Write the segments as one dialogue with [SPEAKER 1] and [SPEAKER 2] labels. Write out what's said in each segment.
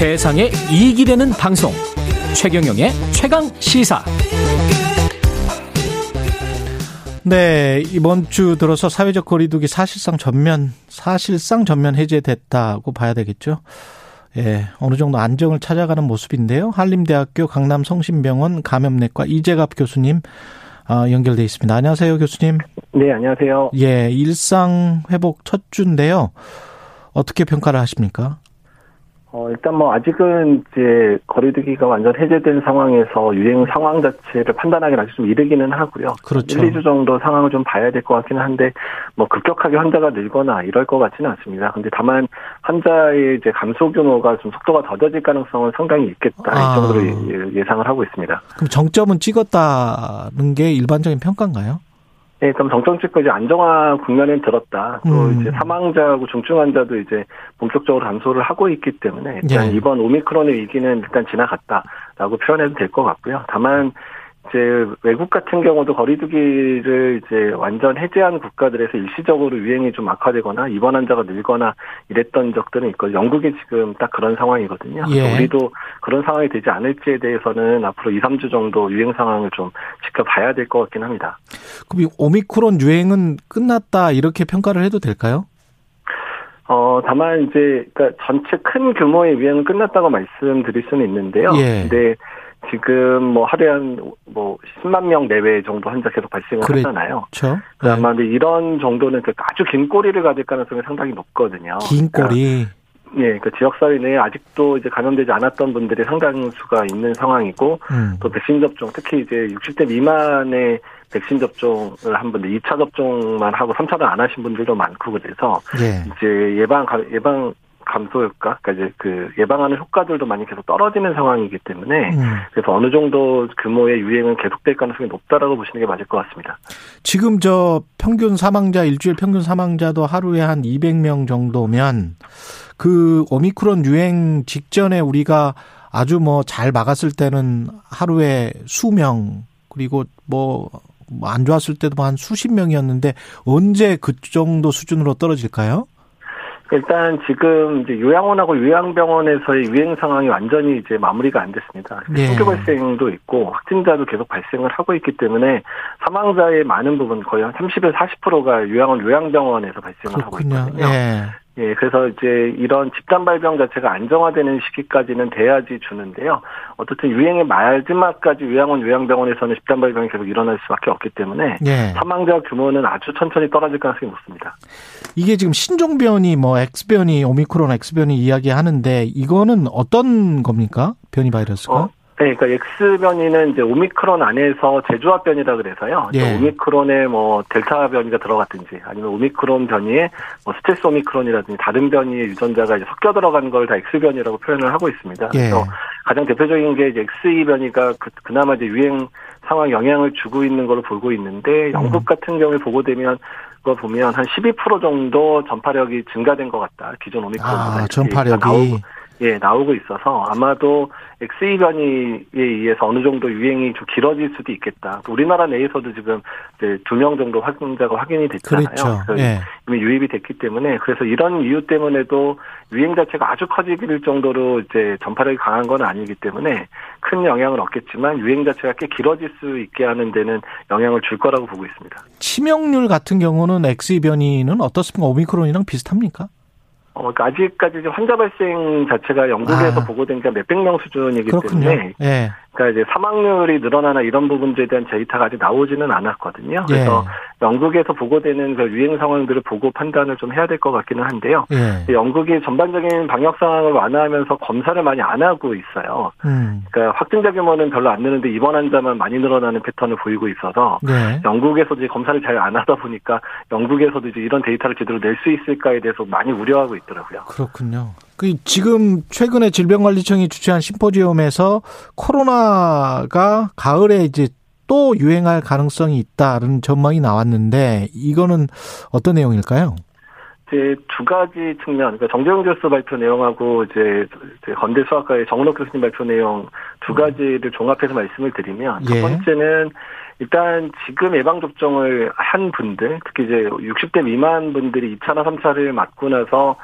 [SPEAKER 1] 세상에 이익이 되는 방송 최경영의 최강 시사
[SPEAKER 2] 네, 이번 주 들어서 사회적 거리두기 사실상 전면, 사실상 전면 해제됐다고 봐야 되겠죠. 예, 어느 정도 안정을 찾아가는 모습인데요. 한림대학교 강남 성심병원 감염내과 이재갑 교수님 어, 연결돼 있습니다. 안녕하세요, 교수님.
[SPEAKER 3] 네, 안녕하세요.
[SPEAKER 2] 예, 일상 회복 첫 주인데요. 어떻게 평가를 하십니까?
[SPEAKER 3] 어, 일단 뭐 아직은 이제 거리두기가 완전 해제된 상황에서 유행 상황 자체를 판단하기는 아직 좀 이르기는 하고요.
[SPEAKER 2] 그렇죠.
[SPEAKER 3] 1, 2주 정도 상황을 좀 봐야 될 것 같기는 한데 뭐 급격하게 환자가 늘거나 이럴 것 같지는 않습니다. 근데 다만 환자의 이제 감소 규모가 좀 속도가 더뎌질 가능성은 상당히 있겠다.
[SPEAKER 2] 아.
[SPEAKER 3] 이 정도로 예- 예상을 하고 있습니다.
[SPEAKER 2] 그럼 정점은 찍었다는 게 일반적인 평가인가요?
[SPEAKER 3] 네, 일단 정점 찍고 이제 안정화 국면에 들었다. 또
[SPEAKER 2] 음.
[SPEAKER 3] 이제 사망자하고 중증 환자도 이제 본격적으로 감소를 하고 있기 때문에 일단
[SPEAKER 2] 예.
[SPEAKER 3] 이번 오미크론의 위기는 일단 지나갔다라고 표현해도 될 것 같고요. 다만 이제 외국 같은 경우도 거리두기를 이제 완전 해제한 국가들에서 일시적으로 유행이 좀 악화되거나 입원 환자가 늘거나 이랬던 적들은 있고 영국이 지금 딱 그런 상황이거든요.
[SPEAKER 2] 예.
[SPEAKER 3] 우리도 그런 상황이 되지 않을지에 대해서는 앞으로 2, 3주 정도 유행 상황을 좀 지켜봐야 될 것 같긴 합니다.
[SPEAKER 2] 그럼 이 오미크론 유행은 끝났다 이렇게 평가를 해도 될까요?
[SPEAKER 3] 어, 다만 이제, 그니까 전체 큰 규모의 유행은 끝났다고 말씀드릴 수는 있는데요.
[SPEAKER 2] 예.
[SPEAKER 3] 근데 지금 뭐 하루에 한뭐 10만 명 내외 정도 환자 계속 발생을
[SPEAKER 2] 그래.
[SPEAKER 3] 하잖아요.
[SPEAKER 2] 그렇죠.
[SPEAKER 3] 그 아마 근데 이런 정도는 그 아주 긴 꼬리를 가질 가능성이 상당히 높거든요.
[SPEAKER 2] 긴 꼬리.
[SPEAKER 3] 예, 그 지역사회 내에 아직도 이제 감염되지 않았던 분들이 상당수가 있는 상황이고,
[SPEAKER 2] 음.
[SPEAKER 3] 또 백신 접종, 특히 이제 60대 미만의 백신 접종을 한 분들, 2차 접종만 하고 3차를 안 하신 분들도 많고 그래서
[SPEAKER 2] 예.
[SPEAKER 3] 이제 예방 감- 예방 감소 효과, 그러니까 이제 그 예방하는 효과들도 많이 계속 떨어지는 상황이기 때문에
[SPEAKER 2] 음.
[SPEAKER 3] 그래서 어느 정도 규모의 유행은 계속될 가능성이 높다라고 보시는 게 맞을 것 같습니다.
[SPEAKER 2] 지금 저 평균 사망자 일주일 평균 사망자도 하루에 한 200명 정도면 그 오미크론 유행 직전에 우리가 아주 뭐 잘 막았을 때는 하루에 수명 그리고 뭐 안 좋았을 때도 뭐한 수십 명이었는데 언제 그 정도 수준으로 떨어질까요?
[SPEAKER 3] 일단 지금 이제 요양원하고 요양병원에서의 유행 상황이 완전히 이제 마무리가 안 됐습니다.
[SPEAKER 2] 네.
[SPEAKER 3] 신규 발생도 있고 확진자도 계속 발생을 하고 있기 때문에 사망자의 많은 부분 거의 한 30에서 40%가 요양원 요양병원에서 발생을 하고
[SPEAKER 2] 그렇군요.
[SPEAKER 3] 있거든요.
[SPEAKER 2] 예.
[SPEAKER 3] 예, 그래서 이제 이런 집단 발병 자체가 안정화되는 시기까지는 돼야지 주는데요. 어쨌든 유행의 마지막까지 요양원, 요양병원에서는 집단 발병이 계속 일어날 수밖에 없기 때문에
[SPEAKER 2] 예.
[SPEAKER 3] 사망자 규모는 아주 천천히 떨어질 가능성이 높습니다.
[SPEAKER 2] 이게 지금 신종 변이 뭐 X변이 오미크론 X변이 이야기하는데 이거는 어떤 겁니까? 변이 바이러스가?
[SPEAKER 3] 어? 네, 그러니까 X변이는 이제 오미크론 안에서 재조합 변이라 그래서요.
[SPEAKER 2] 예.
[SPEAKER 3] 오미크론에 뭐 델타 변이가 들어갔든지 아니면 오미크론 변이에 뭐 스텔스 오미크론이라든지 다른 변이의 유전자가 이제 섞여 들어간 걸 다 X변이라고 표현을 하고 있습니다.
[SPEAKER 2] 예.
[SPEAKER 3] 그래서 가장 대표적인 게 이제 XE 변이가 그, 그나마 이제 유행 상황 영향을 주고 있는 걸로 보고 있는데 영국
[SPEAKER 2] 음.
[SPEAKER 3] 같은 경우에 보고되면 그거 보면 한 12% 정도 전파력이 증가된 것 같다. 기존 오미크론보다
[SPEAKER 2] 아, 전파력이
[SPEAKER 3] 나오고, 예, 나오고 있어서 아마도 XE 변이에 의해서 어느 정도 유행이 좀 길어질 수도 있겠다. 우리나라 내에서도 지금 이제 두 명 정도 확진자가 확인이 됐잖아요.
[SPEAKER 2] 그렇죠.
[SPEAKER 3] 그래서
[SPEAKER 2] 예.
[SPEAKER 3] 이미 유입이 됐기 때문에 그래서 이런 이유 때문에도 유행 자체가 아주 커질 정도로 이제 전파력이 강한 건 아니기 때문에 큰 영향을 얻겠지만 유행 자체가 꽤 길어질 수 있게 하는 데는 영향을 줄 거라고 보고 있습니다.
[SPEAKER 2] 치명률 같은 경우는 X 변이는 어떻습니까? 오미크론이랑 비슷합니까?
[SPEAKER 3] 어, 그러니까 아직까지 환자 발생 자체가 영국에서
[SPEAKER 2] 아.
[SPEAKER 3] 보고된 게 몇백 명 수준이기
[SPEAKER 2] 그렇군요.
[SPEAKER 3] 때문에
[SPEAKER 2] 예.
[SPEAKER 3] 그러니까 이제 사망률이 늘어나나 이런 부분들에 대한 데이터가 아직 나오지는 않았거든요. 그래서
[SPEAKER 2] 예.
[SPEAKER 3] 영국에서 보고되는 그 유행 상황들을 보고 판단을 좀 해야 될 것 같기는 한데요.
[SPEAKER 2] 예.
[SPEAKER 3] 영국이 전반적인 방역 상황을 완화하면서 검사를 많이 안 하고 있어요.
[SPEAKER 2] 음.
[SPEAKER 3] 그러니까 확진자 규모는 별로 안 느는데 입원 환자만 많이 늘어나는 패턴을 보이고 있어서
[SPEAKER 2] 네.
[SPEAKER 3] 영국에서도 이제 검사를 잘 안 하다 보니까 영국에서도 이제 이런 데이터를 제대로 낼 수 있을까에 대해서 많이 우려하고 있더라고요.
[SPEAKER 2] 그렇군요. 그 지금 최근에 질병관리청이 주최한 심포지엄에서 코로나가 가을에 이제 또 유행할 가능성이 있다는 전망이 나왔는데 이거는 어떤 내용일까요?
[SPEAKER 3] 이제 두 가지 측면, 그러니까 정재영 교수 발표 내용하고 이제 건대 수학과의 정은옥 교수님 발표 내용 두 가지를 종합해서 말씀을 드리면 첫
[SPEAKER 2] 예.
[SPEAKER 3] 번째는 일단 지금 예방 접종을 한 분들, 특히 이제 60대 미만 분들이 2차나 3차를 맞고 나서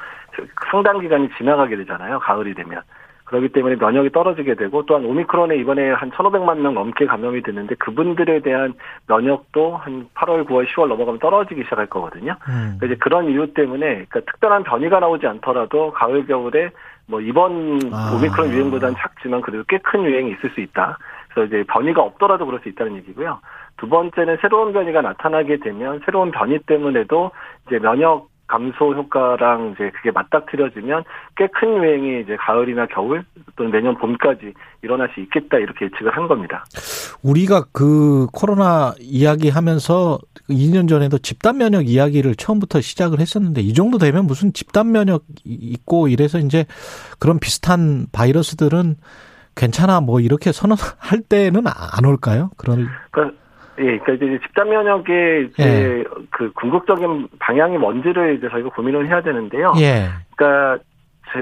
[SPEAKER 3] 상당 기간이 지나가게 되잖아요. 가을이 되면. 그렇기 때문에 면역이 떨어지게 되고 또한 오미크론에 이번에 한 1,500만 명 넘게 감염이 됐는데 그분들에 대한 면역도 한 8월, 9월, 10월 넘어가면 떨어지기 시작할 거거든요. 음. 이제 그런 이유 때문에 그러니까 특별한 변이가 나오지 않더라도 가을, 겨울에 뭐 이번 아. 오미크론 유행보다는 작지만 그래도 꽤 큰 유행이 있을 수 있다. 그래서 이제 변이가 없더라도 그럴 수 있다는 얘기고요. 두 번째는 새로운 변이가 나타나게 되면 새로운 변이 때문에도 이제 면역 감소 효과랑 이제 그게 맞닥뜨려지면 꽤 큰 유행이 이제 가을이나 겨울 또는 내년 봄까지 일어날 수 있겠다 이렇게 예측을 한 겁니다.
[SPEAKER 2] 우리가 그 코로나 이야기하면서 2년 전에도 집단 면역 이야기를 처음부터 시작을 했었는데 이 정도 되면 무슨 집단 면역 있고 이래서 이제 그런 비슷한 바이러스들은 괜찮아 뭐 이렇게 선언할 때는 안 올까요? 그런
[SPEAKER 3] 그러니까 예, 그러니까 이제 집단 면역의 이제 예. 그 궁극적인 방향이 뭔지를 이제 저희가 고민을 해야 되는데요. 예. 그러니까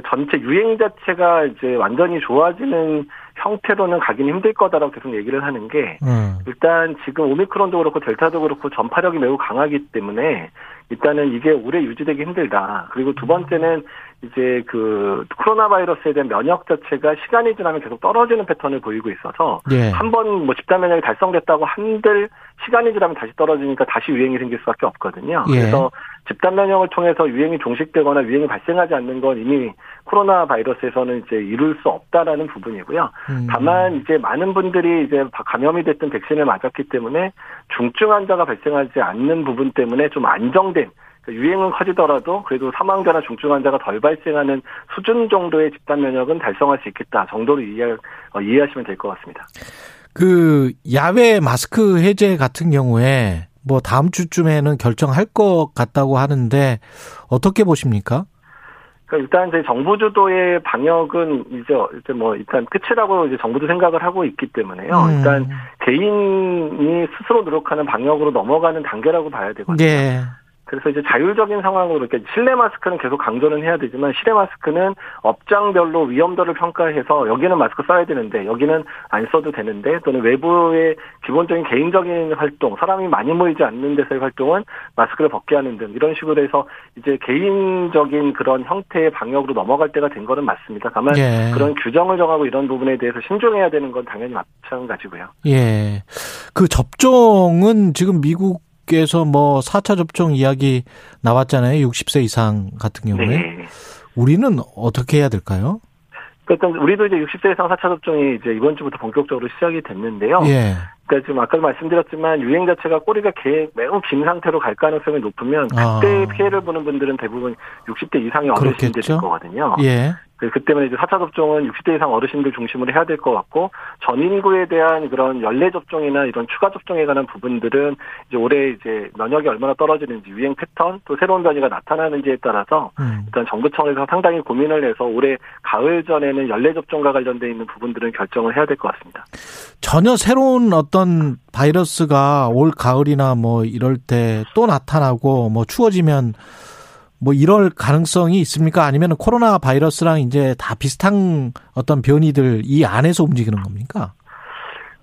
[SPEAKER 3] 전체 유행 자체가 이제 완전히 좋아지는 형태로는 가기는 힘들 거다라고 계속 얘기를 하는 게 음. 일단 지금 오미크론도 그렇고 델타도 그렇고 전파력이 매우 강하기 때문에 일단은 이게 오래 유지되기 힘들다. 그리고 두 번째는 이제 그 코로나 바이러스에 대한 면역 자체가 시간이 지나면 계속 떨어지는 패턴을 보이고 있어서 예. 한번 뭐 집단 면역이 달성됐다고 한들 시간이 지나면 다시 떨어지니까 다시 유행이 생길 수밖에 없거든요. 예. 그래서 집단 면역을 통해서 유행이 종식되거나 유행이 발생하지 않는 건 이미 코로나 바이러스에서는 이제 이룰 수 없다라는 부분이고요. 음. 다만 이제 많은 분들이 이제 감염이 됐던 백신을 맞았기 때문에 중증 환자가 발생하지 않는 부분 때문에 좀 안정된 유행은 커지더라도 그래도 사망자나 중증 환자가 덜 발생하는 수준 정도의 집단 면역은 달성할 수 있겠다 정도로 이해, 어, 이해하시면 될 것 같습니다.
[SPEAKER 2] 그 야외 마스크 해제 같은 경우에 뭐 다음 주쯤에는 결정할 것 같다고 하는데 어떻게 보십니까?
[SPEAKER 3] 그러니까 일단 이제 정부 주도의 방역은 이제 이제 뭐 일단 끝이라고 이제 정부도 생각을 하고 있기 때문에요. 음. 일단 개인이 스스로 노력하는 방역으로 넘어가는 단계라고 봐야 되거든요. 네. 그래서 이제 자율적인 상황으로 이렇게 실내 마스크는 계속 강조는 해야 되지만 실내 마스크는 업장별로 위험도를 평가해서 여기는 마스크 써야 되는데 여기는 안 써도 되는데 또는 외부의 기본적인 개인적인 활동, 사람이 많이 모이지 않는 데서의 활동은 마스크를 벗게 하는 등 이런 식으로 해서 이제 개인적인 그런 형태의 방역으로 넘어갈 때가 된 거는 맞습니다. 다만 예. 그런 규정을 정하고 이런 부분에 대해서 신중해야 되는 건 당연히 마찬가지고요.
[SPEAKER 2] 예. 그 접종은 지금 미국 께서 뭐 4차 접종 이야기 나왔잖아요. 60세 이상 같은 경우에. 네. 우리는 어떻게 해야 될까요?
[SPEAKER 3] 그러니까 우리도 이제 60세 이상 4차 접종이 이제 이번 주부터 본격적으로 시작이 됐는데요. 예. 그러니까 지금 아까도 말씀드렸지만 유행 자체가 꼬리가 개, 매우 긴 상태로 갈 가능성이 높으면 그때 아. 피해를 보는 분들은 대부분 60대 이상의 어르신들일 거거든요. 예. 그, 그 때문에 이제 4차 접종은 60대 이상 어르신들 중심으로 해야 될 것 같고 전 인구에 대한 그런 연례 접종이나 이런 추가 접종에 관한 부분들은 이제 올해 이제 면역이 얼마나 떨어지는지 유행 패턴 또 새로운 변이가 나타나는지에 따라서 음. 일단 정부 차원에서 상당히 고민을 해서 올해 가을 전에는 연례 접종과 관련돼 있는 부분들은 결정을 해야 될 것 같습니다.
[SPEAKER 2] 전혀 새로운 어떤 바이러스가 올 가을이나 뭐 이럴 때 또 나타나고 뭐 추워지면 뭐 이럴 가능성이 있습니까? 아니면 코로나 바이러스랑 이제 다 비슷한 어떤 변이들 이 안에서 움직이는 겁니까?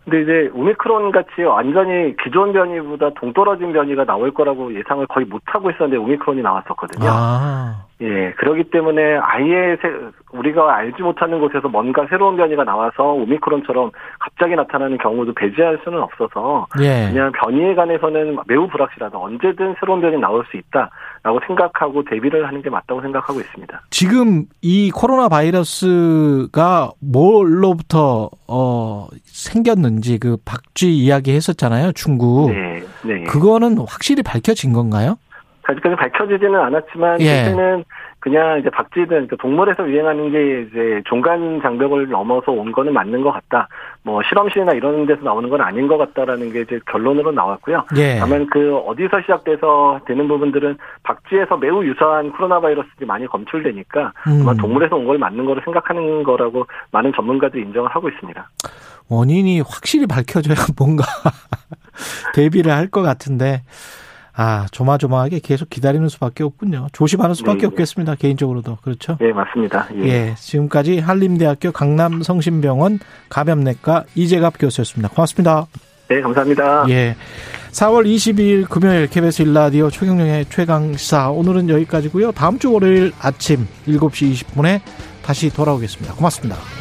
[SPEAKER 3] 근데 이제 오미크론 같이 완전히 기존 변이보다 동떨어진 변이가 나올 거라고 예상을 거의 못 하고 있었는데 오미크론이 나왔었거든요. 아. 예, 그렇기 때문에 아예 세, 우리가 알지 못하는 곳에서 뭔가 새로운 변이가 나와서 오미크론처럼 갑자기 나타나는 경우도 배제할 수는 없어서 예. 그냥 변이에 관해서는 매우 불확실하다. 언제든 새로운 변이 나올 수 있다라고 생각하고 대비를 하는 게 맞다고 생각하고 있습니다.
[SPEAKER 2] 지금 이 코로나 바이러스가 뭘로부터 어 생겼는지 그 박쥐 이야기 했었잖아요. 중국. 네. 네. 그거는 확실히 밝혀진 건가요?
[SPEAKER 3] 아직까지 밝혀지지는 않았지만 예. 요새는 그냥 이제 박쥐든 그러니까 동물에서 유행하는 게 이제 종간 장벽을 넘어서 온 거는 맞는 것 같다. 뭐 실험실이나 이런 데서 나오는 건 아닌 것 같다라는 게 이제 결론으로 나왔고요. 예. 다만 그 어디서 시작돼서 되는 부분들은 박쥐에서 매우 유사한 코로나 바이러스들이 많이 검출되니까 음. 아마 동물에서 온 걸 맞는 거로 생각하는 거라고 많은 전문가들이 인정을 하고 있습니다.
[SPEAKER 2] 원인이 확실히 밝혀져야 뭔가 대비를 할 것 같은데 아, 조마조마하게 계속 기다리는 수밖에 없군요. 조심하는 수밖에 네, 네. 없겠습니다. 개인적으로도. 그렇죠?
[SPEAKER 3] 네, 맞습니다.
[SPEAKER 2] 예. 예. 지금까지 한림대학교 강남성심병원 감염내과 이재갑 교수였습니다. 고맙습니다.
[SPEAKER 3] 네, 감사합니다.
[SPEAKER 2] 예. 4월 22일 금요일 KBS 일라디오 최경영의 최강시사 오늘은 여기까지고요. 다음 주 월요일 아침 7시 20분에 다시 돌아오겠습니다. 고맙습니다.